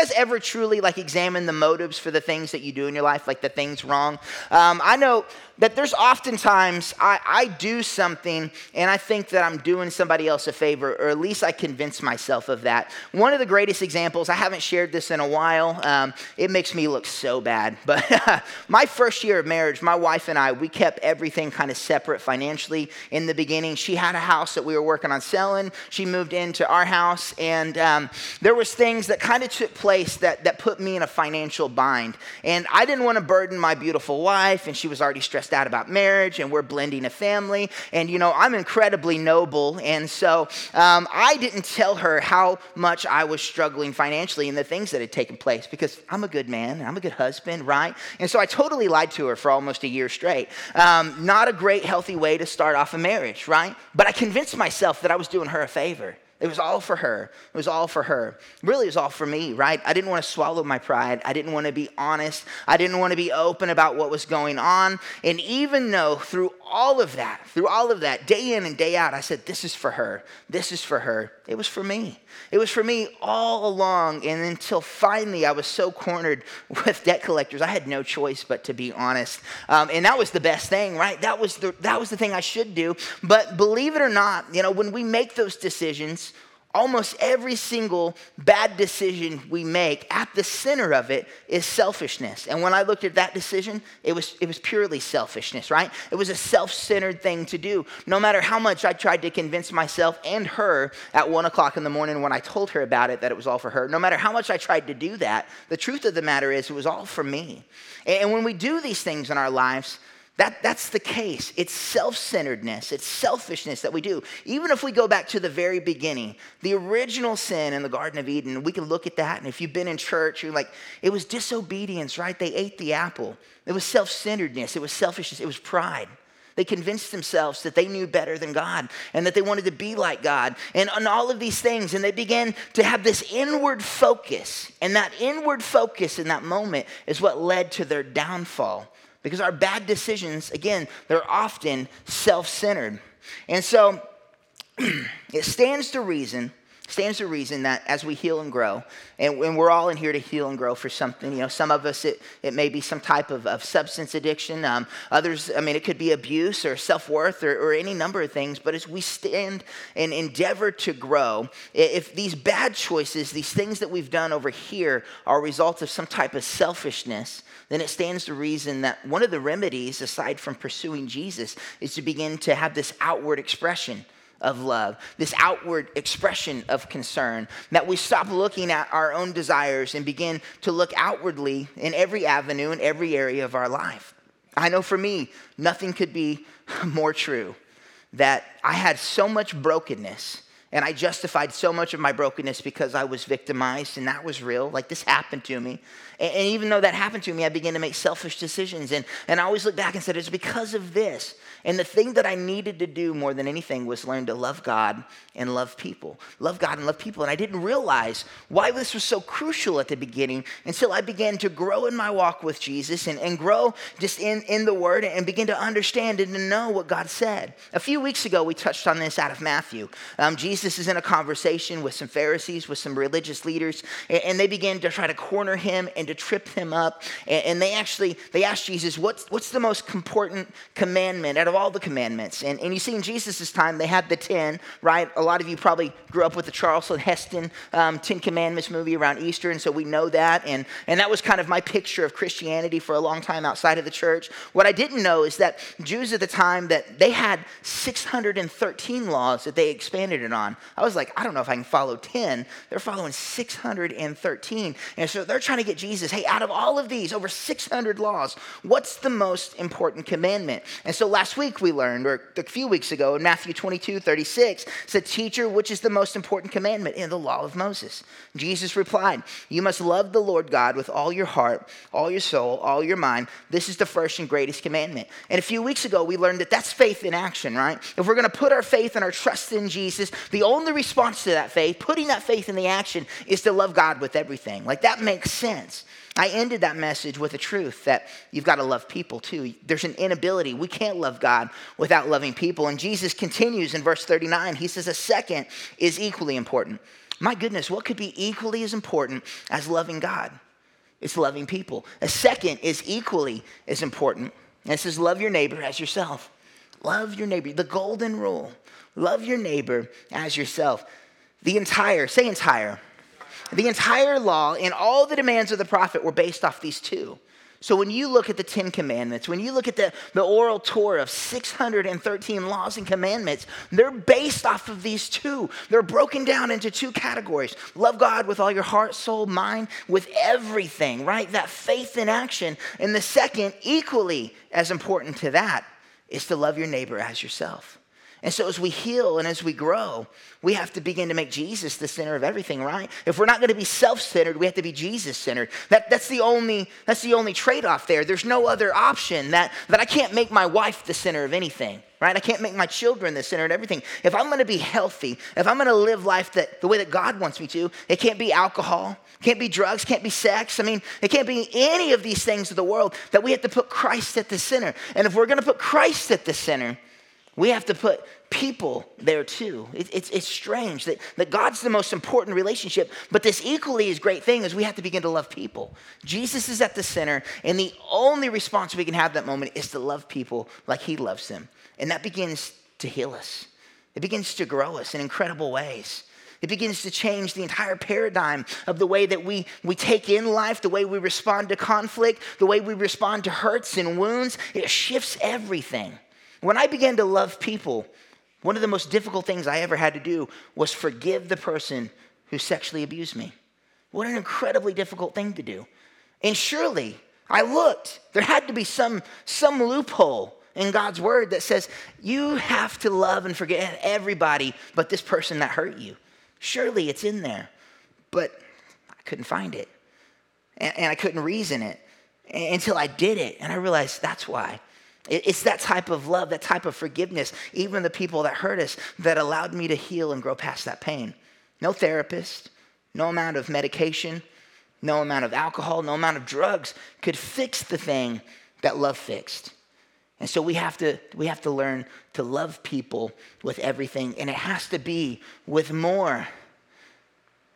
guys ever truly like examine the motives for the things that you do in your life, like the things wrong? Um, I know that there's oftentimes I, I do something and I think that I'm doing somebody else a favor, or at least I convince myself of that. One of the greatest examples, I haven't shared this in a while, um, it makes me look so bad, but my first year of marriage, my wife and I, we kept everything kind of separate financially in the beginning. She had a house that we were working on selling, she moved into our house, and um, there was things that kind of took place that, that put me in a financial bind. And I didn't want to burden my beautiful wife, and she was already stressed stressed out about marriage and we're blending a family. And, you know, I'm incredibly noble. And so um, I didn't tell her how much I was struggling financially and the things that had taken place because I'm a good man, I'm a good husband, right? And so I totally lied to her for almost a year straight. Um, not a great, healthy way to start off a marriage, right? But I convinced myself that I was doing her a favor. It was all for her. It was all for her. Really, it was all for me, right? I didn't want to swallow my pride. I didn't want to be honest. I didn't want to be open about what was going on. And even though through all of that, through all of that, day in and day out, I said, This is for her. This is for her. It was for me. It was for me all along. And until finally I was so cornered with debt collectors, I had no choice but to be honest. Um, and that was the best thing, right? That was, the, that was the thing I should do. But believe it or not, you know, when we make those decisions, almost every single bad decision we make at the center of it is selfishness. And when i looked at that decision it was, it was purely selfishness right? It was a self-centered thing to do. No matter how much i tried to convince myself and her at one o'clock in the morning when i told her about it that it was all for her no matter how much i tried to do that the truth of the matter is it was all for me. And when we do these things in our lives that, that's the case. It's self centeredness, it's selfishness that we do. Even if we go back to the very beginning, the original sin in the Garden of Eden, we can look at that. And if you've been in church, you're like, it was disobedience, right? They ate the apple. It was self centeredness, it was selfishness, it was pride. They convinced themselves that they knew better than God and that they wanted to be like God and, on all of these things. And they began to have this inward focus. And that inward focus in that moment is what led to their downfall. Because our bad decisions, again, they're often self centered. And so it stands to reason stands to reason that as we heal and grow, and, and, we're all in here to heal and grow for something, you know, some of us, it, it may be some type of, of substance addiction. Um, others, I mean, it could be abuse or self worth or, or, any number of things. But as we stand and endeavor to grow, if these bad choices, these things that we've done over here, are a result of some type of selfishness, then it stands to reason that one of the remedies, aside from pursuing Jesus, is to begin to have this outward expression of love, this outward expression of concern, that we stop looking at our own desires and begin to look outwardly in every avenue, in every area of our life. I know for me, nothing could be more true that I had so much brokenness and I justified so much of my brokenness because I was victimized and that was real. Like this happened to me. And, and even though that happened to me, I began to make selfish decisions. And, and I always look back and said, it's because of this. And the thing that I needed to do more than anything was learn to love God and love people. Love God and love people. And I didn't realize why this was so crucial at the beginning until I began to grow in my walk with Jesus and, and grow just in, in the Word and begin to understand and to know what God said. A few weeks ago, we touched on this out of Matthew. Um, Jesus is in a conversation with some Pharisees, with some religious leaders, and, they begin to try to corner him and to trip him up. And, they actually, they asked Jesus, what's, what's the most important commandment out of all the commandments? And, and you see, in Jesus' time, they had the 10, right? A lot of you probably grew up with the Charlton Heston um, Ten Commandments movie around Easter, and so we know that. And, and that was kind of my picture of Christianity for a long time outside of the church. What I didn't know is that Jews at the time, that they had 613 laws that they expanded it on. I was like, I don't know if I can follow 10. They're following 613. And so they're trying to get Jesus, hey, out of all of these, over 600 laws, what's the most important commandment? And so last week we learned, or a few weeks ago, in Matthew 22, 36, said, Teacher, which is the most important commandment in the law of Moses? Jesus replied, You must love the Lord God with all your heart, all your soul, all your mind. This is the first and greatest commandment. And a few weeks ago, we learned that that's faith in action, right? If we're going to put our faith and our trust in Jesus, the only response to that faith, putting that faith in the action, is to love God with everything. Like that makes sense. I ended that message with a truth that you've got to love people too. There's an inability. We can't love God without loving people. And Jesus continues in verse 39. He says, A second is equally important. My goodness, what could be equally as important as loving God? It's loving people. A second is equally as important. And it says, love your neighbor as yourself. Love your neighbor. The golden rule love your neighbor as yourself. The entire, say entire, the entire law and all the demands of the prophet were based off these two. So when you look at the Ten Commandments, when you look at the, the oral Torah of 613 laws and commandments, they're based off of these two. They're broken down into two categories. Love God with all your heart, soul, mind, with everything, right? That faith in action. And the second, equally as important to that, is to love your neighbor as yourself. And so, as we heal and as we grow, we have to begin to make Jesus the center of everything, right? If we're not going to be self-centered, we have to be Jesus-centered. That, that's the only that's the only trade-off there. There's no other option. That that I can't make my wife the center of anything, right? I can't make my children the center of everything. If I'm going to be healthy, if I'm going to live life that the way that God wants me to, it can't be alcohol, can't be drugs, can't be sex. I mean, it can't be any of these things of the world. That we have to put Christ at the center. And if we're going to put Christ at the center we have to put people there too. It, it's, it's strange that, that God's the most important relationship, but this equally is great thing is we have to begin to love people. Jesus is at the center, and the only response we can have that moment is to love people like he loves them. And that begins to heal us. It begins to grow us in incredible ways. It begins to change the entire paradigm of the way that we, we take in life, the way we respond to conflict, the way we respond to hurts and wounds. It shifts everything. When I began to love people, one of the most difficult things I ever had to do was forgive the person who sexually abused me. What an incredibly difficult thing to do. And surely, I looked, there had to be some, some loophole in God's word that says you have to love and forget everybody but this person that hurt you. Surely it's in there. But I couldn't find it. And, and I couldn't reason it until I did it. And I realized that's why. It's that type of love, that type of forgiveness, even the people that hurt us, that allowed me to heal and grow past that pain. No therapist, no amount of medication, no amount of alcohol, no amount of drugs could fix the thing that love fixed. And so we have to we have to learn to love people with everything and it has to be with more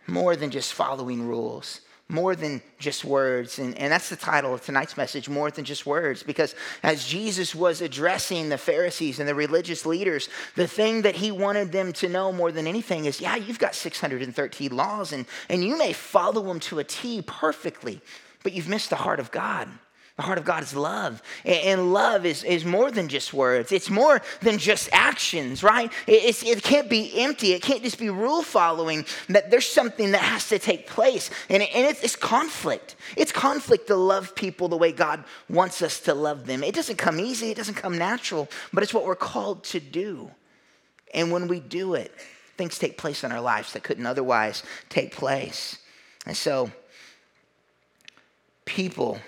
more than just following rules more than just words. And, and that's the title of tonight's message, More Than Just Words. Because as Jesus was addressing the Pharisees and the religious leaders, the thing that he wanted them to know more than anything is yeah, you've got 613 laws, and, and you may follow them to a T perfectly, but you've missed the heart of God. The heart of God is love. And love is, is more than just words, it's more than just actions, right? It's, it can't be empty. It can't just be rule following, that there's something that has to take place. And, and it's, it's conflict. It's conflict to love people the way God wants us to love them. It doesn't come easy, it doesn't come natural, but it's what we're called to do. And when we do it, things take place in our lives that couldn't otherwise take place. And so, people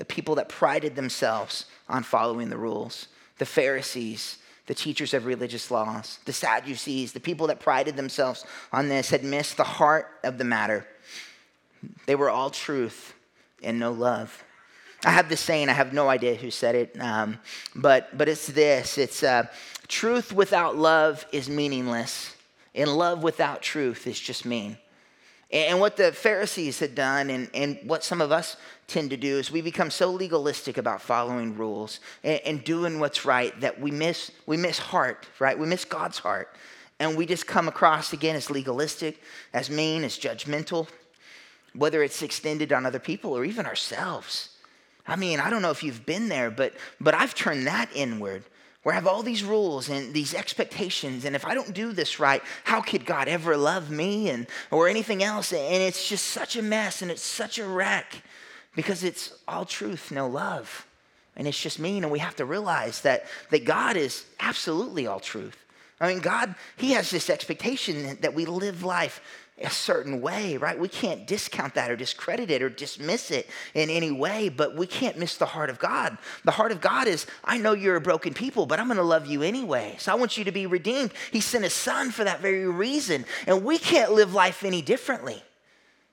the people that prided themselves on following the rules, the Pharisees, the teachers of religious laws, the Sadducees, the people that prided themselves on this had missed the heart of the matter. They were all truth and no love. I have this saying, I have no idea who said it, um, but, but it's this it's uh, truth without love is meaningless, and love without truth is just mean. And what the Pharisees had done, and, and what some of us tend to do, is we become so legalistic about following rules and, and doing what's right that we miss, we miss heart, right? We miss God's heart. And we just come across again as legalistic, as mean, as judgmental, whether it's extended on other people or even ourselves. I mean, I don't know if you've been there, but, but I've turned that inward where I have all these rules and these expectations, and if I don't do this right, how could God ever love me and or anything else? And it's just such a mess and it's such a wreck because it's all truth, no love. And it's just mean, and we have to realize that, that God is absolutely all truth. I mean, God, He has this expectation that we live life a certain way, right? We can't discount that or discredit it or dismiss it in any way, but we can't miss the heart of God. The heart of God is, I know you're a broken people, but I'm going to love you anyway. So I want you to be redeemed. He sent his son for that very reason. And we can't live life any differently.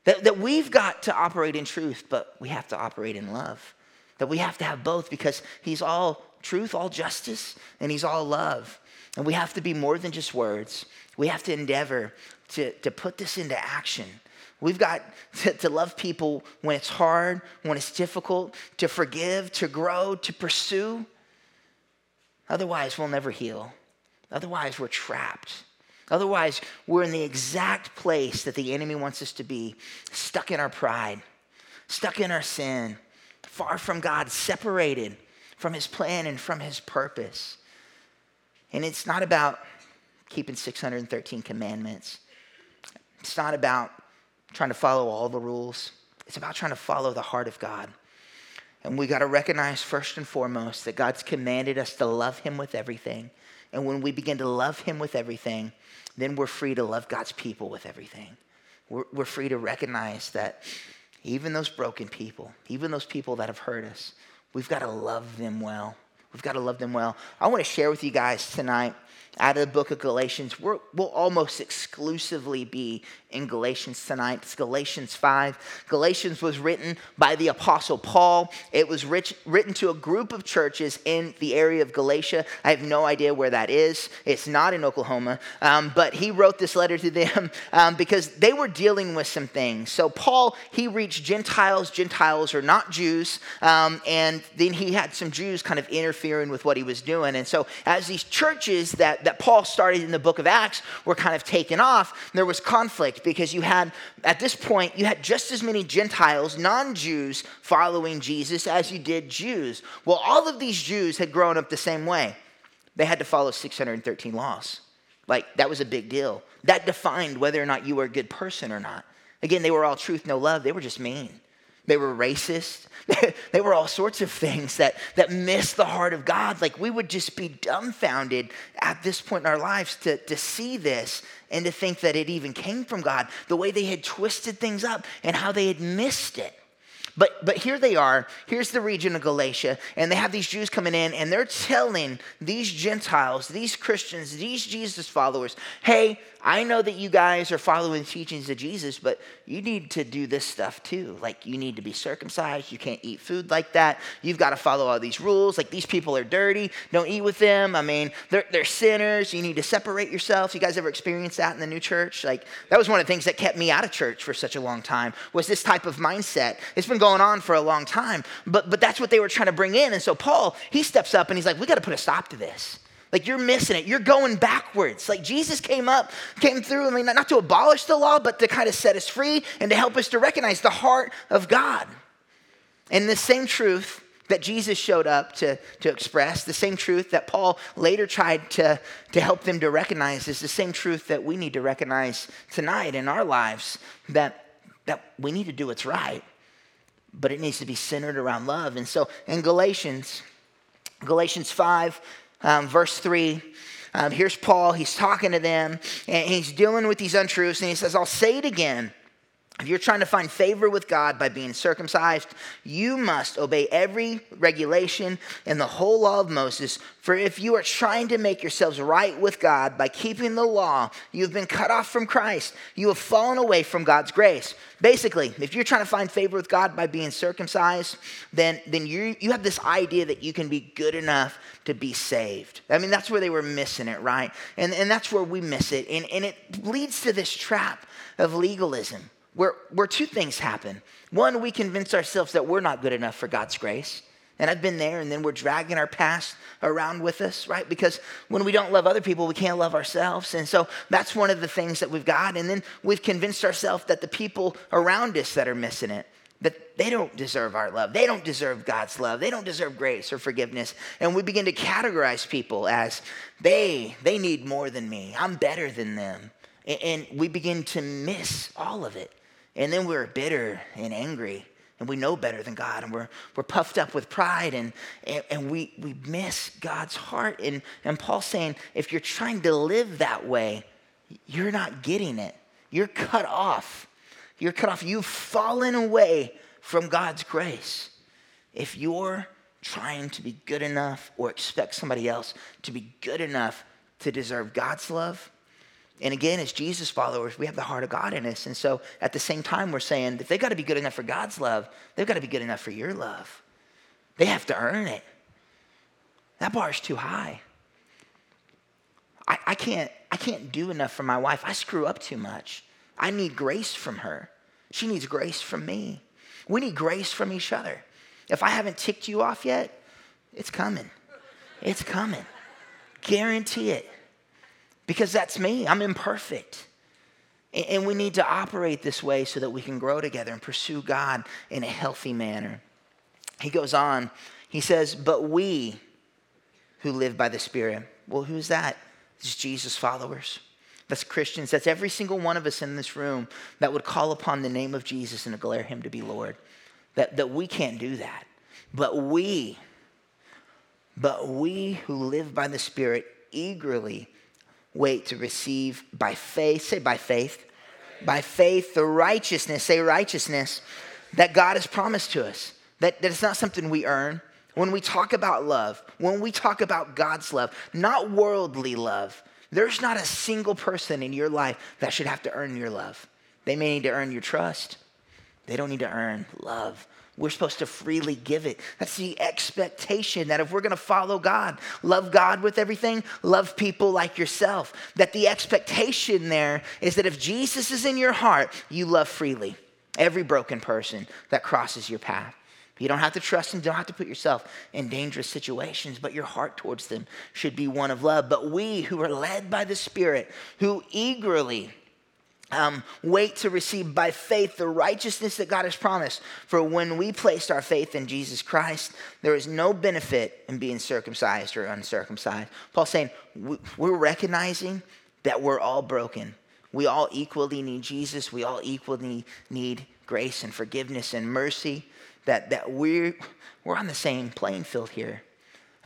That, that we've got to operate in truth, but we have to operate in love. That we have to have both because he's all truth, all justice, and he's all love. And we have to be more than just words. We have to endeavor to, to put this into action. We've got to, to, love people when it's hard, when it's difficult, to forgive, to grow, to pursue. Otherwise, we'll never heal. Otherwise, we're trapped. Otherwise, we're in the exact place that the enemy wants us to be stuck in our pride, stuck in our sin, far from God, separated from his plan and from his purpose. And it's not about keeping 613 commandments, it's not about trying to follow all the rules, it's about trying to follow the heart of God. And we got to recognize first and foremost that God's commanded us to love him with everything. And when we begin to love him with everything, then we're free to love God's people with everything. We're, we're free to recognize that even those broken people, even those people that have hurt us, we've got to love them well. We've got to love them well. I want to share with you guys tonight out of the book of Galatians. we will almost exclusively be in Galatians tonight. It's Galatians 5. Galatians was written by the Apostle Paul. It was rich, written to a group of churches in the area of Galatia. I have no idea where that is. It's not in Oklahoma. Um, but he wrote this letter to them um, because they were dealing with some things. So, Paul, he reached Gentiles. Gentiles are not Jews. Um, and then he had some Jews kind of interfering with what he was doing. And so, as these churches that, that Paul started in the book of Acts were kind of taken off, there was conflict because you had, at this point, you had just as many Gentiles, non Jews, following Jesus as you did Jews. Well, all of these Jews had grown up the same way. They had to follow 613 laws. Like, that was a big deal. That defined whether or not you were a good person or not. Again, they were all truth, no love. They were just mean. They were racist. they were all sorts of things that, that missed the heart of God. Like we would just be dumbfounded at this point in our lives to, to see this and to think that it even came from God, the way they had twisted things up and how they had missed it. But, but here they are. Here's the region of Galatia, and they have these Jews coming in, and they're telling these Gentiles, these Christians, these Jesus followers, hey, I know that you guys are following the teachings of Jesus, but you need to do this stuff too. Like, you need to be circumcised. You can't eat food like that. You've got to follow all these rules. Like, these people are dirty. Don't eat with them. I mean, they're, they're sinners. You need to separate yourself. You guys ever experienced that in the new church? Like, that was one of the things that kept me out of church for such a long time, was this type of mindset. It's been going on for a long time, but, but that's what they were trying to bring in. And so Paul, he steps up and he's like, we got to put a stop to this. Like you're missing it. You're going backwards. Like Jesus came up, came through, I mean, not to abolish the law, but to kind of set us free and to help us to recognize the heart of God. And the same truth that Jesus showed up to, to express, the same truth that Paul later tried to, to help them to recognize, is the same truth that we need to recognize tonight in our lives that, that we need to do what's right, but it needs to be centered around love. And so in Galatians, Galatians 5, um, verse 3. Um, here's Paul. He's talking to them and he's dealing with these untruths. And he says, I'll say it again. If you're trying to find favor with God by being circumcised, you must obey every regulation in the whole law of Moses. For if you are trying to make yourselves right with God by keeping the law, you've been cut off from Christ. You have fallen away from God's grace. Basically, if you're trying to find favor with God by being circumcised, then, then you, you have this idea that you can be good enough to be saved. I mean, that's where they were missing it, right? And, and that's where we miss it. And, and it leads to this trap of legalism where, where two things happen. One, we convince ourselves that we're not good enough for God's grace. And I've been there, and then we're dragging our past around with us, right? Because when we don't love other people, we can't love ourselves. And so that's one of the things that we've got. And then we've convinced ourselves that the people around us that are missing it, that they don't deserve our love. They don't deserve God's love. They don't deserve grace or forgiveness. And we begin to categorize people as they, they need more than me. I'm better than them. And we begin to miss all of it. And then we're bitter and angry and we know better than God and we're, we're puffed up with pride and, and, and, we, we miss God's heart. And, and Paul's saying, if you're trying to live that way, you're not getting it. You're cut off. You're cut off. You've fallen away from God's grace. If you're trying to be good enough or expect somebody else to be good enough to deserve God's love, and again, as Jesus followers, we have the heart of God in us. And so at the same time, we're saying if they've got to be good enough for God's love, they've got to be good enough for your love. They have to earn it. That bar is too high. I, I, can't, I I can't do enough for my wife. I screw up too much. I need grace from her. She needs grace from me. We need grace from each other. If I haven't ticked you off yet, it's coming. It's coming. Guarantee it. Because that's me. I'm imperfect. And we need to operate this way so that we can grow together and pursue God in a healthy manner. He goes on, he says, But we who live by the Spirit. Well, who's that? It's Jesus followers. That's Christians. That's every single one of us in this room that would call upon the name of Jesus and declare him to be Lord. That, that we can't do that. But we, but we who live by the Spirit eagerly wait to receive by faith, say by faith, by faith, the righteousness, say righteousness, that God has promised to us. That, that it's not something we earn. When we talk about love, when we talk about God's love, not worldly love, there's not a single person in your life that should have to earn your love. They may need to earn your trust, they don't need to earn love. We're supposed to freely give it. That's the expectation that if we're going to follow God, love God with everything, love people like yourself, that the expectation there is that if Jesus is in your heart, you love freely every broken person that crosses your path. You don't have to trust them, you don't have to put yourself in dangerous situations, but your heart towards them should be one of love. But we who are led by the Spirit, who eagerly um, wait to receive by faith the righteousness that God has promised. For when we placed our faith in Jesus Christ, there is no benefit in being circumcised or uncircumcised. Paul's saying we're recognizing that we're all broken. We all equally need Jesus. We all equally need grace and forgiveness and mercy. That, that we're, we're on the same playing field here.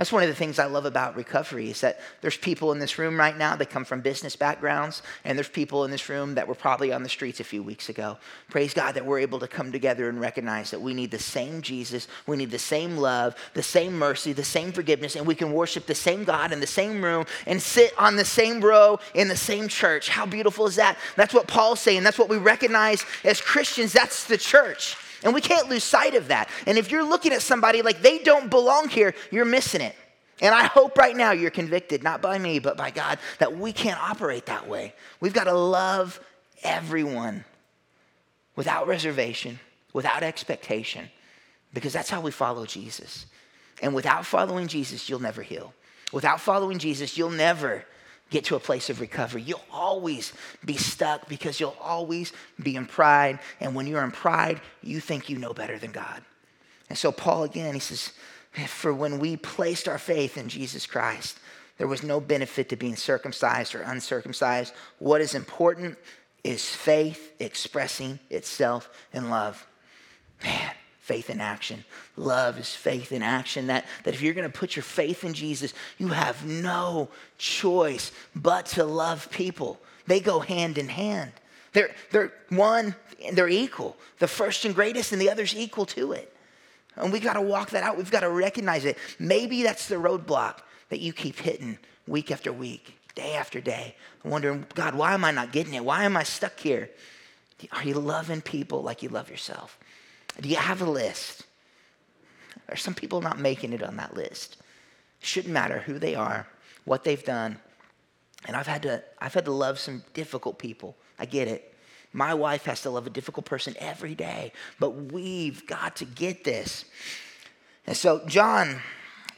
That's one of the things I love about recovery is that there's people in this room right now that come from business backgrounds, and there's people in this room that were probably on the streets a few weeks ago. Praise God that we're able to come together and recognize that we need the same Jesus, we need the same love, the same mercy, the same forgiveness, and we can worship the same God in the same room and sit on the same row in the same church. How beautiful is that? That's what Paul's saying. That's what we recognize as Christians. That's the church. And we can't lose sight of that. And if you're looking at somebody like they don't belong here, you're missing it. And I hope right now you're convicted, not by me, but by God, that we can't operate that way. We've got to love everyone without reservation, without expectation, because that's how we follow Jesus. And without following Jesus, you'll never heal. Without following Jesus, you'll never get to a place of recovery. You'll always be stuck because you'll always be in pride. And when you're in pride, you think you know better than God. And so, Paul again, he says, For when we placed our faith in Jesus Christ, there was no benefit to being circumcised or uncircumcised. What is important is faith expressing itself in love. Man, faith in action. Love is faith in action. That, that if you're going to put your faith in Jesus, you have no choice but to love people. They go hand in hand. They're, they're one, they're equal. The first and greatest, and the other's equal to it. And we've got to walk that out. We've got to recognize it. Maybe that's the roadblock that you keep hitting week after week, day after day, wondering, God, why am I not getting it? Why am I stuck here? Are you loving people like you love yourself? Do you have a list? Are some people not making it on that list? Shouldn't matter who they are, what they've done. And I've had to, I've had to love some difficult people. I get it. My wife has to love a difficult person every day, but we've got to get this. And so, John,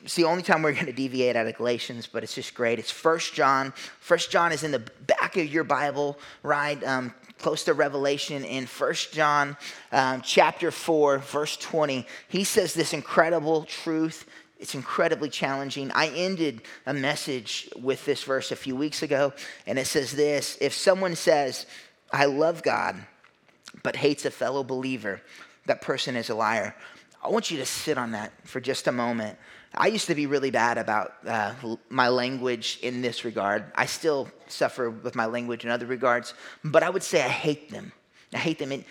it's the only time we're going to deviate out of Galatians, but it's just great. It's First John. First John is in the back of your Bible, right? Um, close to Revelation in First John um, chapter 4, verse 20. He says this incredible truth. It's incredibly challenging. I ended a message with this verse a few weeks ago, and it says this If someone says, I love God, but hates a fellow believer, that person is a liar. I want you to sit on that for just a moment. I used to be really bad about uh, my language in this regard. I still suffer with my language in other regards, but I would say I hate them. I hate them. And,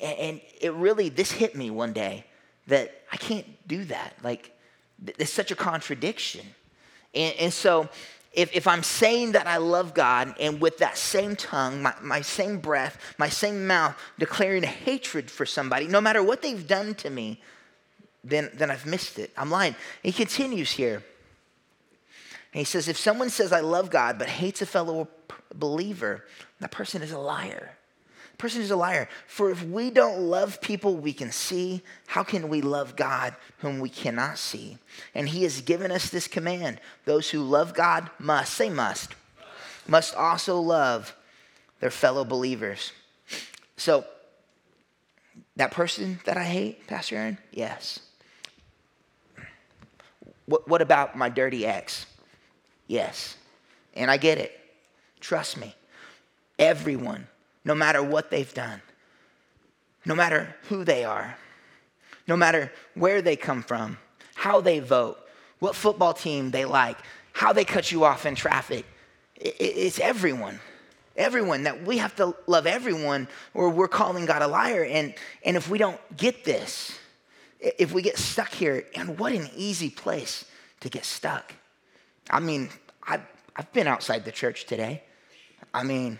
and it really, this hit me one day that I can't do that. Like, it's such a contradiction. And, and so, if, if I'm saying that I love God and with that same tongue, my, my same breath, my same mouth, declaring hatred for somebody, no matter what they've done to me, then, then I've missed it. I'm lying. He continues here. He says, if someone says, I love God, but hates a fellow believer, that person is a liar. The person is a liar. For if we don't love people we can see, how can we love God whom we cannot see? And he has given us this command those who love God must, say must, must also love their fellow believers. So, that person that I hate, Pastor Aaron? Yes. What, what about my dirty ex? Yes. And I get it. Trust me. Everyone, no matter what they've done, no matter who they are, no matter where they come from, how they vote, what football team they like, how they cut you off in traffic, it's everyone. Everyone that we have to love everyone or we're calling God a liar. And, and if we don't get this, if we get stuck here, and what an easy place to get stuck. I mean, I've, I've been outside the church today. I mean,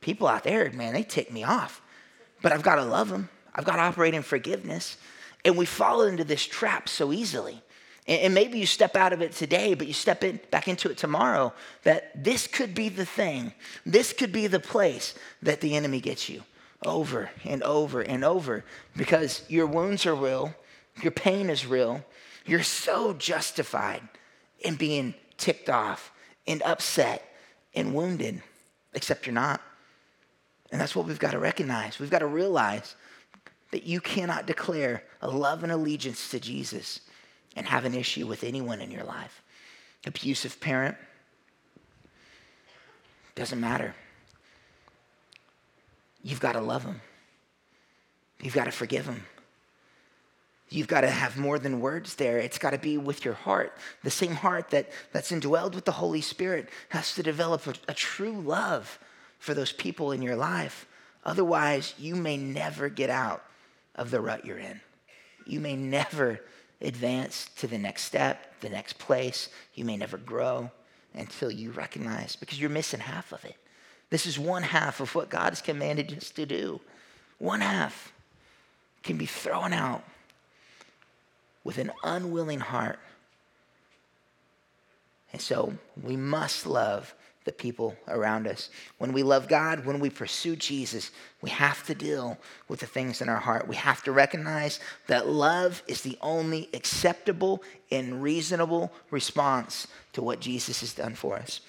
people out there, man, they tick me off. But I've got to love them. I've got to operate in forgiveness. And we fall into this trap so easily. And, maybe you step out of it today, but you step in, back into it tomorrow, that this could be the thing. This could be the place that the enemy gets you over and over and over because your wounds are real, your pain is real. You're so justified in being ticked off and upset and wounded, except you're not. And that's what we've got to recognize. We've got to realize that you cannot declare a love and allegiance to Jesus and have an issue with anyone in your life. Abusive parent, doesn't matter. You've got to love them. You've got to forgive them. You've got to have more than words there. It's got to be with your heart. The same heart that, that's indwelled with the Holy Spirit has to develop a, a true love for those people in your life. Otherwise, you may never get out of the rut you're in. You may never advance to the next step, the next place. You may never grow until you recognize, because you're missing half of it. This is one half of what God has commanded us to do. One half can be thrown out with an unwilling heart. And so we must love the people around us. When we love God, when we pursue Jesus, we have to deal with the things in our heart. We have to recognize that love is the only acceptable and reasonable response to what Jesus has done for us.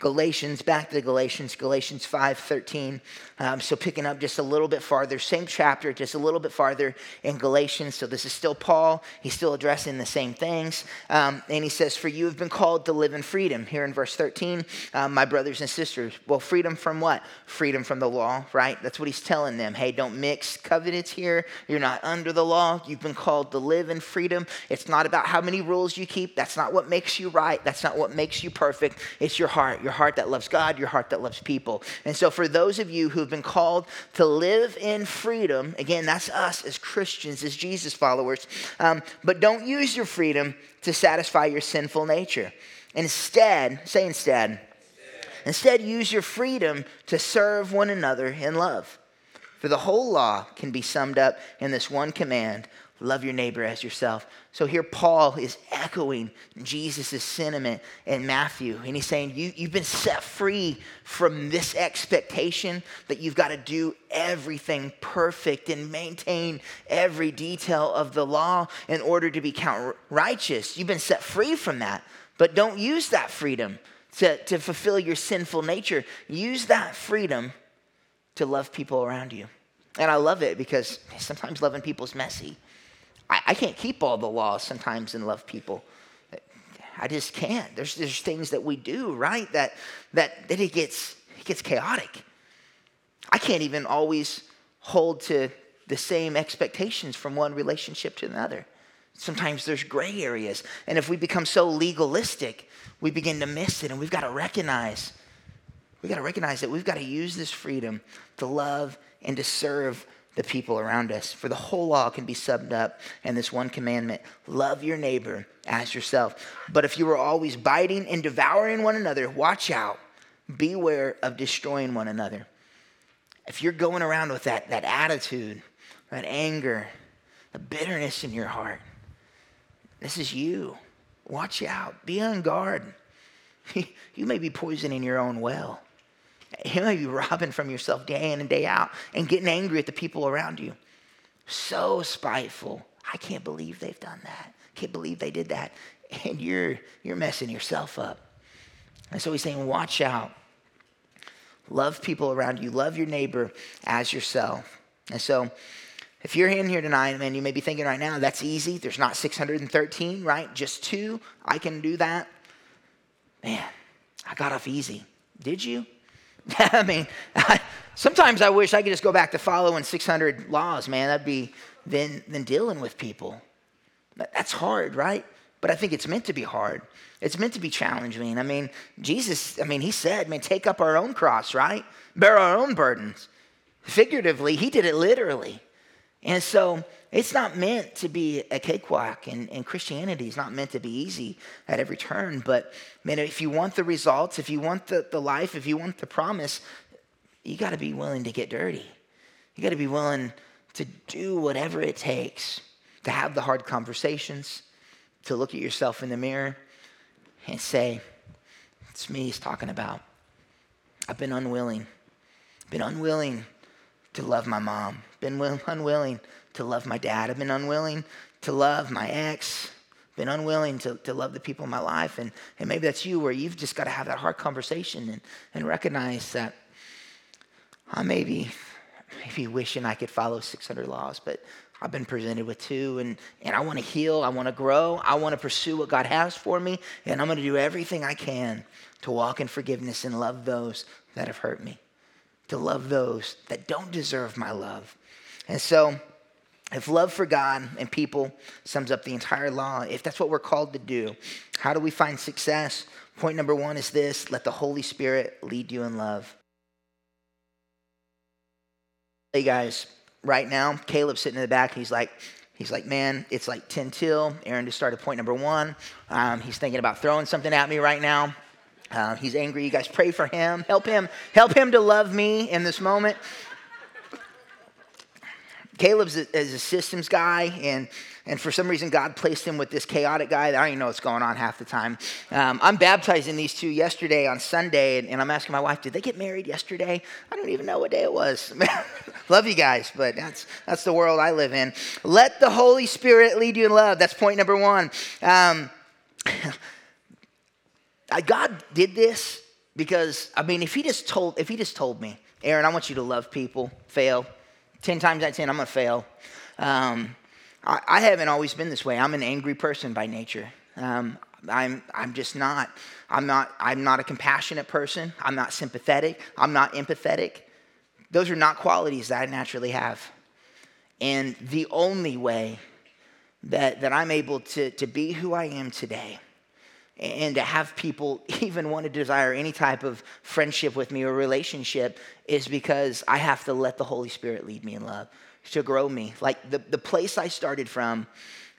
Galatians, back to Galatians, Galatians 5 13. Um, so picking up just a little bit farther, same chapter, just a little bit farther in Galatians. So this is still Paul. He's still addressing the same things. Um, and he says, For you have been called to live in freedom. Here in verse 13, um, my brothers and sisters. Well, freedom from what? Freedom from the law, right? That's what he's telling them. Hey, don't mix covenants here. You're not under the law. You've been called to live in freedom. It's not about how many rules you keep. That's not what makes you right. That's not what makes you perfect. It's your heart your heart that loves God, your heart that loves people. And so, for those of you who've been called to live in freedom, again, that's us as Christians, as Jesus followers, um, but don't use your freedom to satisfy your sinful nature. Instead, say instead, instead, use your freedom to serve one another in love. For the whole law can be summed up in this one command love your neighbor as yourself. So here Paul is echoing Jesus' sentiment in Matthew. And he's saying, you, You've been set free from this expectation that you've got to do everything perfect and maintain every detail of the law in order to be counted righteous. You've been set free from that. But don't use that freedom to, to fulfill your sinful nature. Use that freedom to love people around you. And I love it because sometimes loving people is messy. I, I can't keep all the laws sometimes and love people. I just can't. There's, there's things that we do, right? That, that, that it, gets, it gets chaotic. I can't even always hold to the same expectations from one relationship to another. Sometimes there's gray areas. And if we become so legalistic, we begin to miss it. And we've got to recognize, we've got to recognize that we've got to use this freedom to love and to serve the people around us. For the whole law can be summed up in this one commandment love your neighbor as yourself. But if you are always biting and devouring one another, watch out. Beware of destroying one another. If you're going around with that, that attitude, that anger, the bitterness in your heart, this is you. Watch out. Be on guard. you may be poisoning your own well. You may be robbing from yourself day in and day out and getting angry at the people around you. So spiteful. I can't believe they've done that. Can't believe they did that. And you're, you're messing yourself up. And so he's saying, watch out. Love people around you. Love your neighbor as yourself. And so if you're in here tonight, man, you may be thinking right now, that's easy. There's not 613, right? Just two. I can do that. Man, I got off easy. Did you? I mean, I, sometimes I wish I could just go back to following 600 laws, man. That'd be then, then dealing with people. That's hard, right? But I think it's meant to be hard. It's meant to be challenging. I mean, Jesus, I mean, he said, man, take up our own cross, right? Bear our own burdens. Figuratively, he did it literally. And so it's not meant to be a cakewalk, and, and Christianity is not meant to be easy at every turn. But man, if you want the results, if you want the, the life, if you want the promise, you got to be willing to get dirty. You got to be willing to do whatever it takes to have the hard conversations, to look at yourself in the mirror and say, It's me he's talking about. I've been unwilling, been unwilling to love my mom, been unwilling to love my dad, I've been unwilling to love my ex, been unwilling to, to love the people in my life. And, and maybe that's you where you've just got to have that hard conversation and, and recognize that I may be, maybe wishing I could follow 600 laws, but I've been presented with two, and, and I want to heal. I want to grow. I want to pursue what God has for me, and I'm going to do everything I can to walk in forgiveness and love those that have hurt me to love those that don't deserve my love. And so, if love for God and people sums up the entire law, if that's what we're called to do, how do we find success? Point number one is this let the Holy Spirit lead you in love. Hey guys, right now, Caleb's sitting in the back. He's like, He's like, man, it's like 10 till. Aaron just started point number one. Um, he's thinking about throwing something at me right now. Uh, he's angry. You guys pray for him. Help him. Help him to love me in this moment. Caleb's a, is a systems guy, and, and for some reason, God placed him with this chaotic guy I don't even know what's going on half the time. Um, I'm baptizing these two yesterday on Sunday, and, and, I'm asking my wife, did they get married yesterday? I don't even know what day it was. love you guys, but that's, that's the world I live in. Let the Holy Spirit lead you in love. That's point number one. Um, God did this because, I mean, if he just told, if he just told me, Aaron, I want you to love people, fail, 10 times out of 10, I'm gonna fail. Um, I, I, haven't always been this way. I'm an angry person by nature. Um, I'm, I'm just not. I'm not, I'm not a compassionate person. I'm not sympathetic. I'm not empathetic. Those are not qualities that I naturally have. And the only way that, that I'm able to, to be who I am today and to have people even want to desire any type of friendship with me or relationship is because I have to let the Holy Spirit lead me in love to grow me. Like the, the place I started from,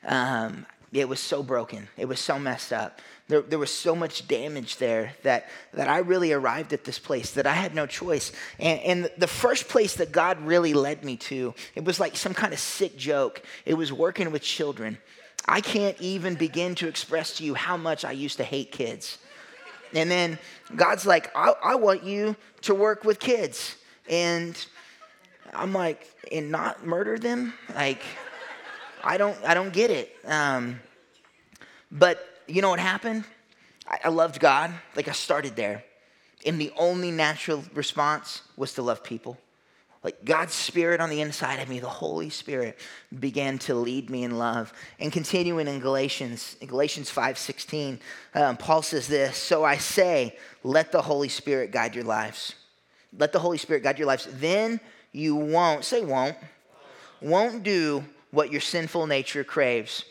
um, it was so broken. It was so messed up. There, there was so much damage there that, that I really arrived at this place that I had no choice. And, and the first place that God really led me to, it was like some kind of sick joke. It was working with children. I can't even begin to express to you how much I used to hate kids. And then God's like, I, I want you to work with kids. And I'm like, and not murder them? Like, I don't, I don't get it. Um, but you know what happened? I, I loved God. Like I started there. And the only natural response was to love people like God's Spirit on the inside of me, the Holy Spirit began to lead me in love. And continuing in Galatians, in Galatians 5 16, um, Paul says this So I say, let the Holy Spirit guide your lives. Let the Holy Spirit guide your lives. Then you won't, say won't, won't do what your sinful nature craves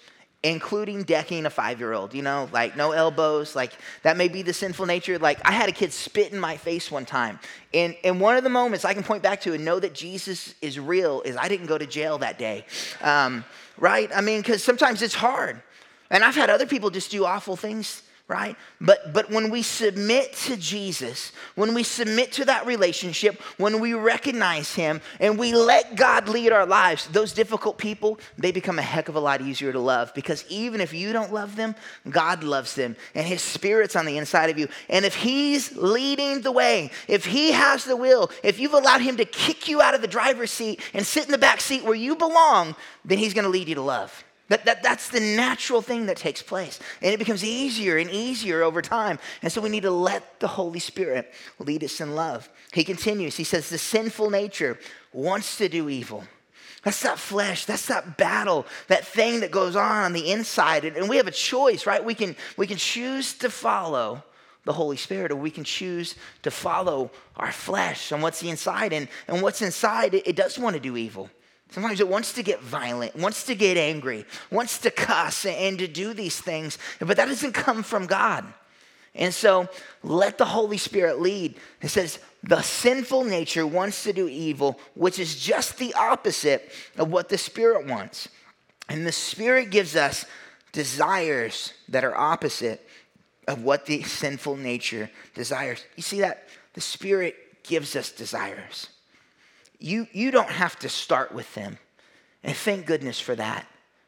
including decking a five year old, you know, like no elbows, like that may be the sinful nature. Like I had a kid spit in my face one time. And, and one of the moments I can point back to and know that Jesus is real is I didn't go to jail that day, um, right? I mean, because sometimes it's hard. And I've had other people just do awful things right? But, but when we submit to Jesus, when we submit to that relationship, when we recognize Him and we let God lead our lives, those difficult people, they become a heck of a lot easier to love because even if you don't love them, God loves them and His Spirit's on the inside of you. And if He's leading the way, if He has the will, if you've allowed Him to kick you out of the driver's seat and sit in the back seat where you belong, then He's gonna lead you to love. That, that, that's the natural thing that takes place. And it becomes easier and easier over time. And so we need to let the Holy Spirit lead us in love. He continues, he says, the sinful nature wants to do evil. That's that flesh, that's that battle, that thing that goes on on the inside. And, and we have a choice, right? We can, we can choose to follow the Holy Spirit, or we can choose to follow our flesh and what's the inside. And, and what's inside, it, it does want to do evil. Sometimes it wants to get violent, wants to get angry, wants to cuss and to do these things, but that doesn't come from God. And so let the Holy Spirit lead. It says, the sinful nature wants to do evil, which is just the opposite of what the Spirit wants. And the Spirit gives us desires that are opposite of what the sinful nature desires. You see that? The Spirit gives us desires you, you don't have to start with them. And thank goodness for that,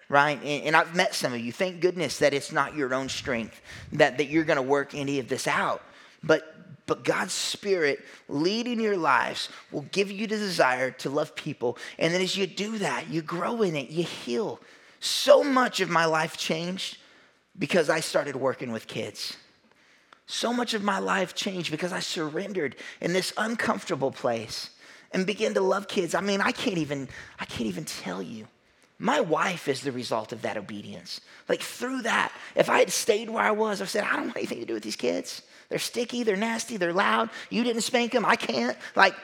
right? And, and I've met some of you. Thank goodness that it's not your own strength, that, that you're going to work any of this out. But, but God's Spirit leading your lives will give you the desire to love people. And then as you do that, you grow in it, you heal. So much of my life changed because I started working with kids. So much of my life changed because I surrendered in this uncomfortable place and begin to love kids. I mean, I can't even, I can't even tell you. My wife is the result of that obedience. Like through that, if I had stayed where I was, I said, I don't want anything to do with these kids. They're sticky, they're nasty, they're loud. You didn't spank them, I can't. Like,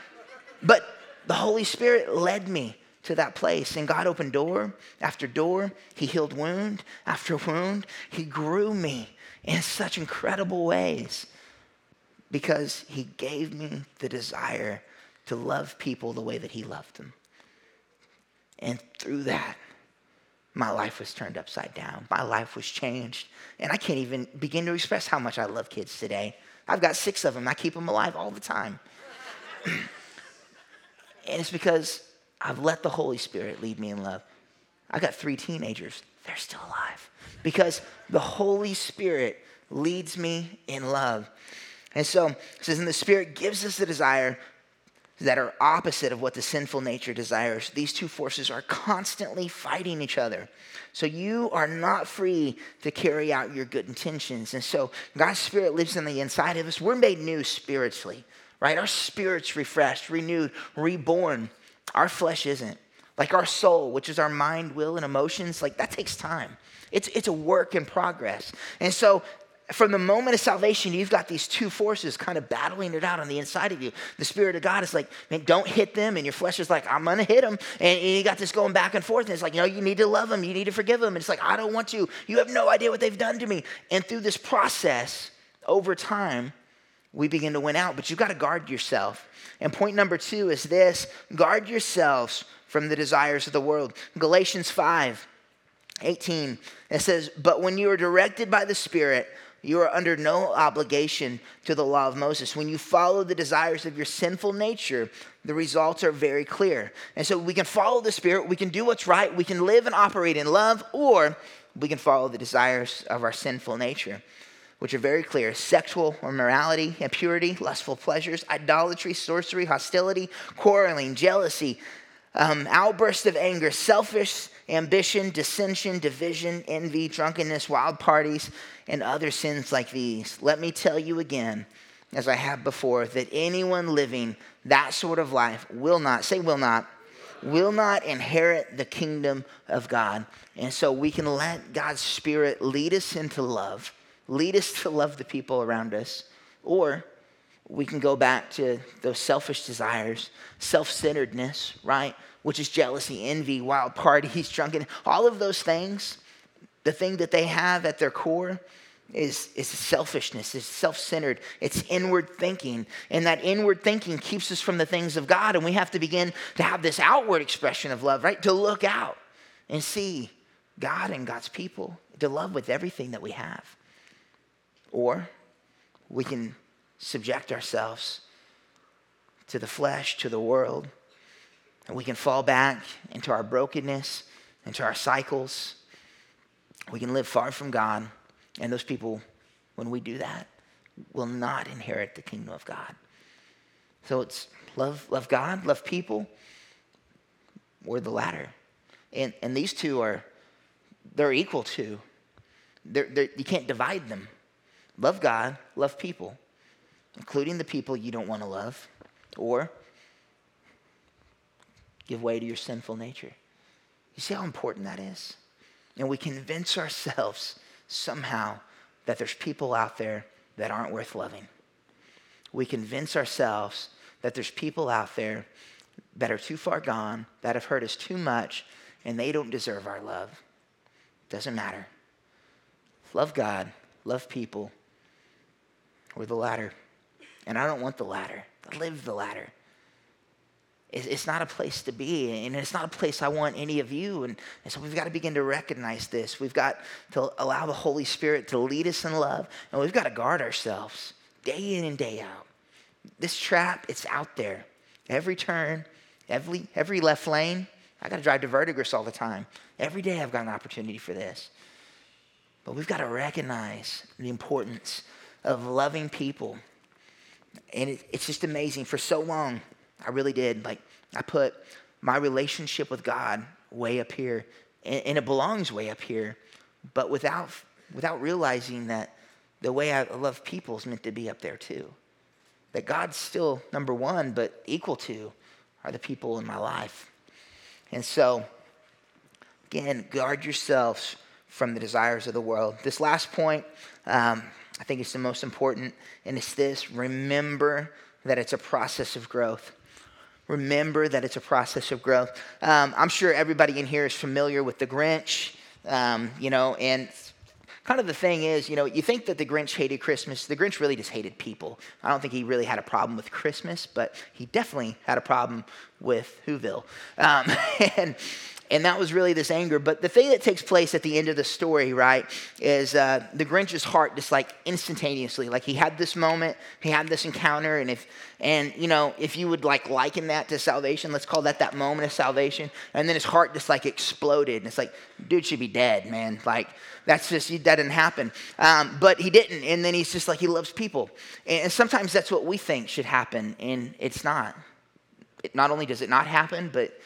but the Holy Spirit led me to that place. And God opened door after door. He healed wound after wound. He grew me in such incredible ways because He gave me the desire to love people the way that he loved them. And through that, my life was turned upside down. My life was changed. And I can't even begin to express how much I love kids today. I've got six of them. I keep them alive all the time. and it's because I've let the Holy Spirit lead me in love. I've got three teenagers. They're still alive because the Holy Spirit leads me in love. And so it says, and the Spirit gives us the desire that are opposite of what the sinful nature desires. These two forces are constantly fighting each other. So you are not free to carry out your good intentions. And so God's Spirit lives on the inside of us. We're made new spiritually, right? Our spirit's refreshed, renewed, reborn. Our flesh isn't. Like our soul, which is our mind, will, and emotions, like that takes time. It's, it's a work in progress. And so from the moment of salvation, you've got these two forces kind of battling it out on the inside of you. The Spirit of God is like, man, don't hit them. And your flesh is like, I'm going to hit them. And, you got this going back and forth. And it's like, you know, you need to love them. You need to forgive them. And it's like, I don't want to. You have no idea what they've done to me. And through this process, over time, we begin to win out. But you've got to guard yourself. And point number two is this guard yourselves from the desires of the world. Galatians 5 18, it says, But when you are directed by the Spirit, you are under no obligation to the law of Moses. When you follow the desires of your sinful nature, the results are very clear. And so we can follow the Spirit, we can do what's right, we can live and operate in love, or we can follow the desires of our sinful nature, which are very clear sexual immorality, impurity, lustful pleasures, idolatry, sorcery, hostility, quarreling, jealousy, um, outbursts of anger, selfish ambition, dissension, division, envy, drunkenness, wild parties, and other sins like these. Let me tell you again, as I have before, that anyone living that sort of life will not, say will not, will not inherit the kingdom of God. And so we can let God's Spirit lead us into love, lead us to love the people around us, or we can go back to those selfish desires, self centeredness, right? Which is jealousy, envy, wild parties, drunken, all of those things, the thing that they have at their core is, is selfishness, is self centered, it's inward thinking. And that inward thinking keeps us from the things of God. And we have to begin to have this outward expression of love, right? To look out and see God and God's people, to love with everything that we have. Or we can subject ourselves to the flesh, to the world, and we can fall back into our brokenness, into our cycles. We can live far from God, and those people, when we do that, will not inherit the kingdom of God. So it's love, love God, love people, or the latter. And, and these two are, they're equal to. They're, they're, you can't divide them. Love God, love people, including the people you don't want to love, or give way to your sinful nature. You see how important that is? And we convince ourselves somehow that there's people out there that aren't worth loving. We convince ourselves that there's people out there that are too far gone, that have hurt us too much, and they don't deserve our love. Doesn't matter. Love God, love people, or the latter. And I don't want the latter. I live the latter. It's not a place to be, and it's not a place I want any of you. And, so we've got to begin to recognize this. We've got to allow the Holy Spirit to lead us in love, and we've got to guard ourselves day in and day out. This trap, it's out there. Every turn, every, every left lane, I got to drive to Verdigris all the time. Every day I've got an opportunity for this. But we've got to recognize the importance of loving people. And it, it's just amazing. For so long, I really did. Like, I put my relationship with God way up here, and, and it belongs way up here, but without, without realizing that the way I love people is meant to be up there too. That God's still number one, but equal to are the people in my life. And so, again, guard yourselves from the desires of the world. This last point, um, I think it's the most important, and it's this remember that it's a process of growth. Remember that it's a process of growth. Um, I'm sure everybody in here is familiar with the Grinch, um, you know, and kind of the thing is, you know, you think that the Grinch hated Christmas. The Grinch really just hated people. I don't think he really had a problem with Christmas, but he definitely had a problem with Whoville. Um, and and that was really this anger. But the thing that takes place at the end of the story, right, is uh, the Grinch's heart just like instantaneously, like he had this moment, he had this encounter, and if, and you know, if you would like liken that to salvation, let's call that that moment of salvation, and then his heart just like exploded, and it's like, dude should be dead, man. Like that's just that didn't happen, um, but he didn't, and then he's just like he loves people, and sometimes that's what we think should happen, and it's not. It, not only does it not happen, but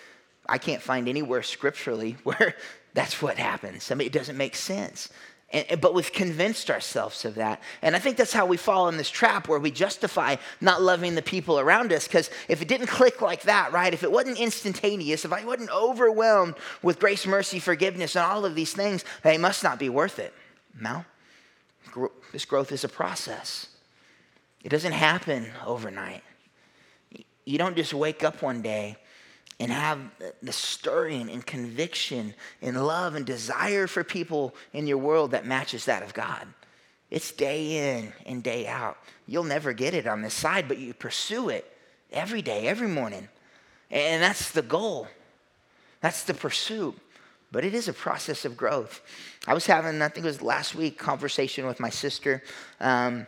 I can't find anywhere scripturally where that's what happens. I mean, it doesn't make sense. And, but we've convinced ourselves of that. And I think that's how we fall in this trap where we justify not loving the people around us. Because if it didn't click like that, right? If it wasn't instantaneous, if I wasn't overwhelmed with grace, mercy, forgiveness, and all of these things, they must not be worth it. No. This growth is a process, it doesn't happen overnight. You don't just wake up one day and have the stirring and conviction and love and desire for people in your world that matches that of God. It's day in and day out. You'll never get it on this side, but you pursue it every day, every morning. And that's the goal. That's the pursuit. But it is a process of growth. I was having, I think it was last week, conversation with my sister. Um,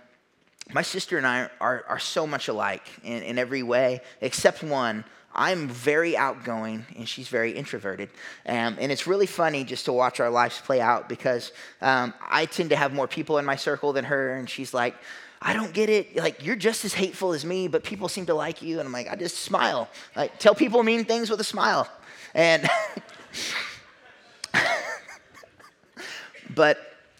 my sister and I are, are so much alike in, in every way, except one. I'm very outgoing and she's very introverted. Um, and it's really funny just to watch our lives play out because um, I tend to have more people in my circle than her. And she's like, I don't get it. Like, you're just as hateful as me, but people seem to like you. And I'm like, I just smile. Like, tell people mean things with a smile. And, but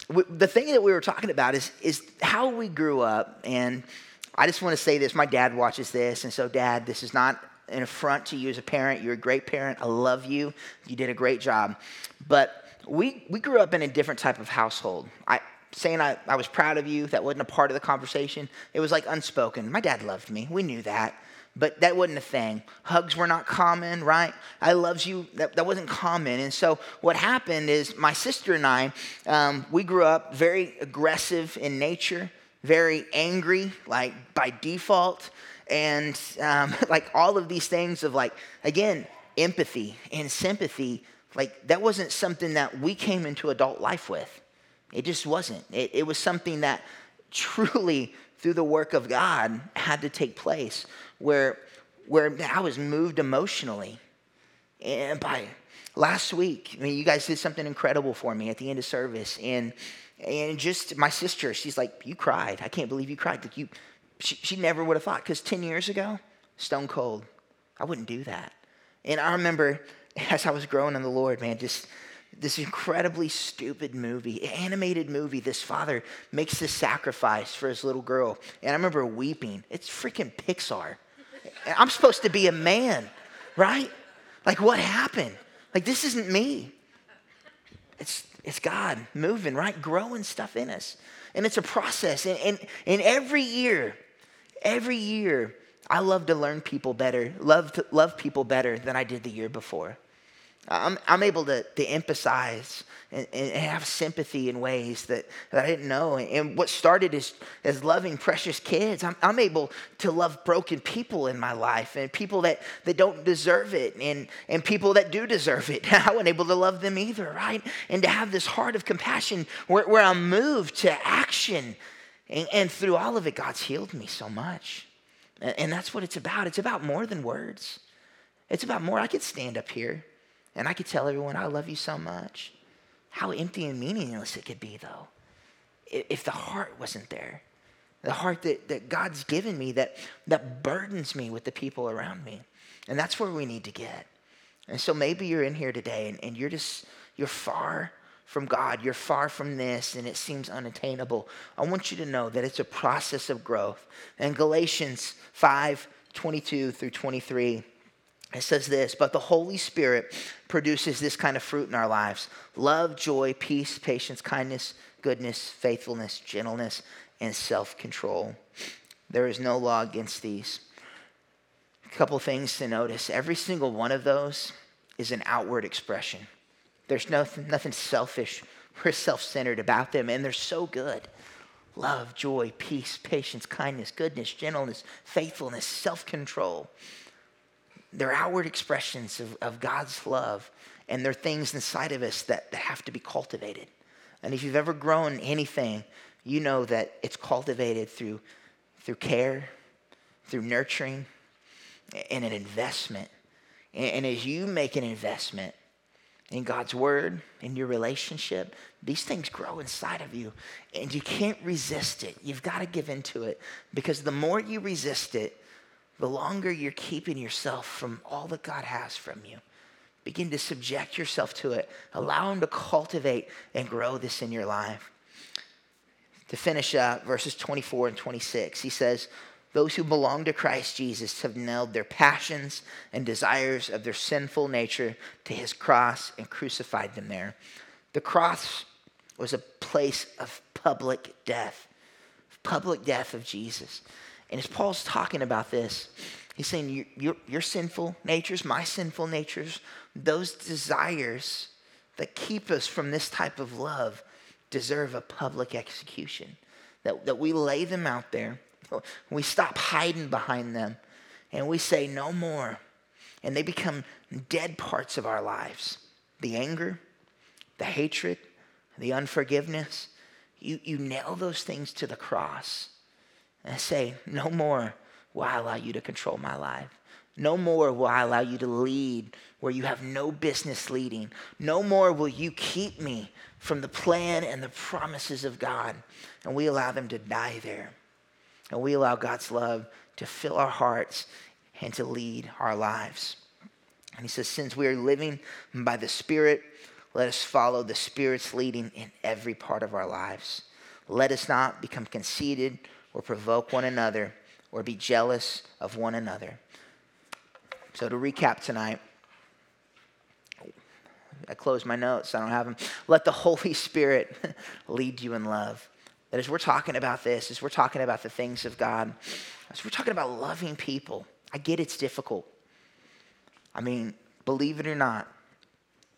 the thing that we were talking about is, is how we grew up. And I just want to say this my dad watches this. And so, dad, this is not an affront to you as a parent. You're a great parent. I love you. You did a great job. But we, we grew up in a different type of household. I, saying I, I was proud of you, that wasn't a part of the conversation. It was like unspoken. My dad loved me. We knew that. But that wasn't a thing. Hugs were not common, right? I loves you. That, that wasn't common. And so what happened is my sister and I, um, we grew up very aggressive in nature, very angry, like by default and um, like all of these things of like again empathy and sympathy like that wasn't something that we came into adult life with it just wasn't it, it was something that truly through the work of God had to take place where, where I was moved emotionally. And by last week, I mean, you guys did something incredible for me at the end of service. And, and just my sister, she's like, You cried. I can't believe you cried. Like you, she, she never would have thought, because 10 years ago, stone cold, I wouldn't do that. And I remember as I was growing in the Lord, man, just this incredibly stupid movie, animated movie. This father makes this sacrifice for his little girl. And I remember weeping. It's freaking Pixar. I'm supposed to be a man, right? Like, what happened? Like, this isn't me. It's, it's God moving, right? Growing stuff in us. And it's a process. And, and, and every year, every year, I love to learn people better, love, to, love people better than I did the year before. I'm, I'm able to, to empathize and, and, have sympathy in ways that, that I didn't know. And what started as, as loving precious kids, I'm, I'm able to love broken people in my life and people that, that don't deserve it and, and people that do deserve it. I wasn't able to love them either, right? And to have this heart of compassion where, where I'm moved to action. And, and through all of it, God's healed me so much. And, and that's what it's about. It's about more than words. It's about more. I could stand up here and I could tell everyone, I love you so much. How empty and meaningless it could be, though, if the heart wasn't there. The heart that, that God's given me that, that burdens me with the people around me. And that's where we need to get. And so maybe you're in here today and, and you're just, you're far from God, you're far from this, and it seems unattainable. I want you to know that it's a process of growth. And Galatians 5 22 through 23 it says this, but the Holy Spirit produces this kind of fruit in our lives love, joy, peace, patience, kindness, goodness, faithfulness, gentleness, and self control. There is no law against these. A couple things to notice every single one of those is an outward expression. There's nothing, nothing selfish or self centered about them, and they're so good. Love, joy, peace, patience, kindness, goodness, gentleness, faithfulness, self control. They're outward expressions of, of God's love, and they're things inside of us that, that have to be cultivated. And if you've ever grown anything, you know that it's cultivated through, through care, through nurturing, and an investment. And, and as you make an investment in God's word, in your relationship, these things grow inside of you. And you can't resist it. You've got to give into it. Because the more you resist it, the longer you're keeping yourself from all that God has from you. Begin to subject yourself to it. Allow Him to cultivate and grow this in your life. To finish up, verses 24 and 26, he says, Those who belong to Christ Jesus have nailed their passions and desires of their sinful nature to his cross and crucified them there. The cross was a place of public death, public death of Jesus. And as Paul's talking about this, he's saying your, your, your sinful natures, my sinful natures, those desires that keep us from this type of love deserve a public execution. That, that we lay them out there, we stop hiding behind them, and we say no more. And they become dead parts of our lives the anger, the hatred, the unforgiveness. You, you nail those things to the cross and say, No more will I allow you to control my life. No more will I allow you to lead where you have no business leading. No more will you keep me from the plan and the promises of God. And we allow them to die there. And we allow God's love to fill our hearts and to lead our lives. And he says, Since we are living by the Spirit, let us follow the Spirit's leading in every part of our lives. Let us not become conceited or provoke one another or be jealous of one another. So, to recap tonight, I close my notes, I don't have them. Let the Holy Spirit lead you in love. That as we're talking about this, as we're talking about the things of God, as we're talking about loving people, I get it's difficult. I mean, believe it or not,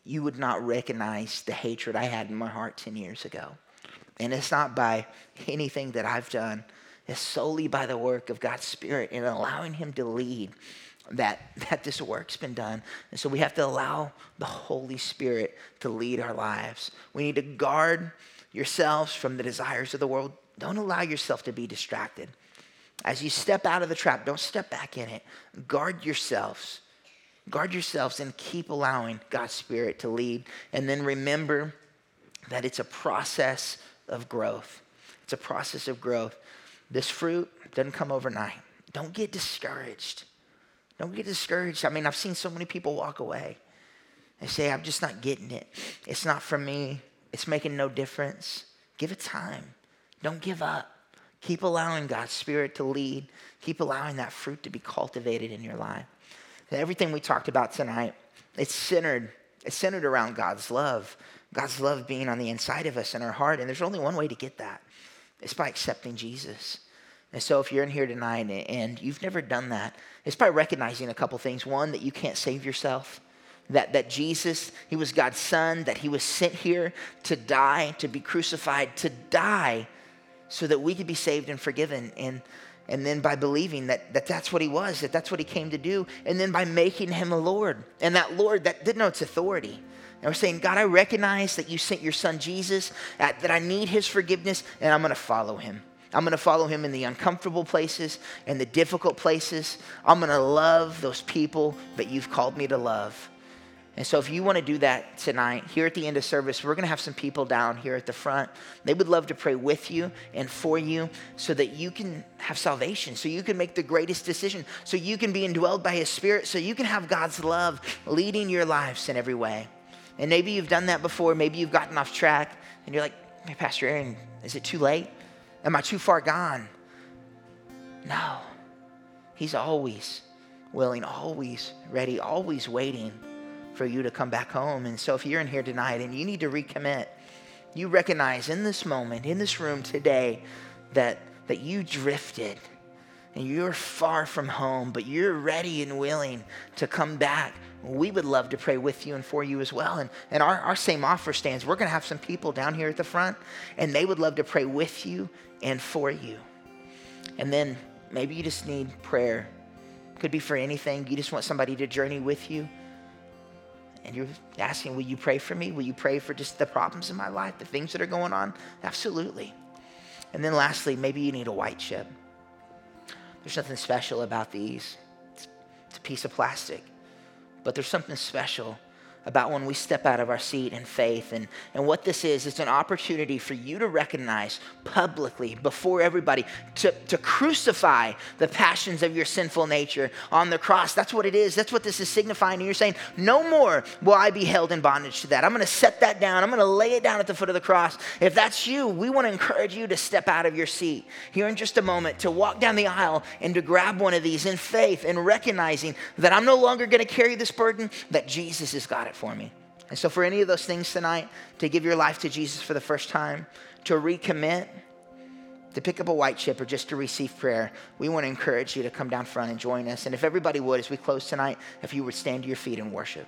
you would not recognize the hatred I had in my heart 10 years ago. And it's not by anything that I've done it's solely by the work of God's Spirit and allowing Him to lead that, that this work's been done. And so we have to allow the Holy Spirit to lead our lives. We need to guard yourselves from the desires of the world, Don't allow yourself to be distracted. As you step out of the trap, don't step back in it. Guard yourselves. Guard yourselves and keep allowing God's Spirit to lead. And then remember that it's a process of growth. It's a process of growth. This fruit doesn't come overnight. Don't get discouraged. Don't get discouraged. I mean, I've seen so many people walk away and say, I'm just not getting it. It's not for me. It's making no difference. Give it time. Don't give up. Keep allowing God's Spirit to lead. Keep allowing that fruit to be cultivated in your life. Everything we talked about tonight, it's centered, it's centered around God's love. God's love being on the inside of us in our heart. And there's only one way to get that. It's by accepting Jesus. And so if you're in here tonight and you've never done that, it's by recognizing a couple things. One, that you can't save yourself. That, that Jesus, he was God's son, that he was sent here to die, to be crucified, to die so that we could be saved and forgiven. And, and then by believing that, that that's what he was, that that's what he came to do. And then by making him a Lord. And that Lord that didn't know its authority. And we're saying, God, I recognize that you sent your son Jesus, that I need his forgiveness, and I'm going to follow him. I'm going to follow him in the uncomfortable places and the difficult places. I'm going to love those people that you've called me to love. And so, if you want to do that tonight, here at the end of service, we're going to have some people down here at the front. They would love to pray with you and for you so that you can have salvation, so you can make the greatest decision, so you can be indwelled by His Spirit, so you can have God's love leading your lives in every way. And maybe you've done that before, maybe you've gotten off track, and you're like, hey, Pastor Aaron, is it too late? Am I too far gone? No. He's always willing, always ready, always waiting for you to come back home. And so if you're in here tonight and you need to recommit, you recognize in this moment, in this room today, that, that you drifted and you're far from home, but you're ready and willing to come back. We would love to pray with you and for you as well. And, and our, our same offer stands. We're going to have some people down here at the front, and they would love to pray with you and for you. And then maybe you just need prayer. Could be for anything. You just want somebody to journey with you and you're asking, Will you pray for me? Will you pray for just the problems in my life, the things that are going on? Absolutely. And then lastly, maybe you need a white chip. There's nothing special about these, it's a piece of plastic. But there's something special about when we step out of our seat in faith. And, and what this is, it's an opportunity for you to recognize publicly before everybody to, to crucify the passions of your sinful nature on the cross. That's what it is. That's what this is signifying. And you're saying, no more will I be held in bondage to that. I'm going to set that down. I'm going to lay it down at the foot of the cross. If that's you, we want to encourage you to step out of your seat here in just a moment, to walk down the aisle and to grab one of these in faith and recognizing that I'm no longer going to carry this burden, that Jesus has got it for me. And so, for any of those things tonight, to give your life to Jesus for the first time, to recommit, to pick up a white chip, or just to receive prayer, we want to encourage you to come down front and join us. And if everybody would, as we close tonight, if you would stand to your feet and worship.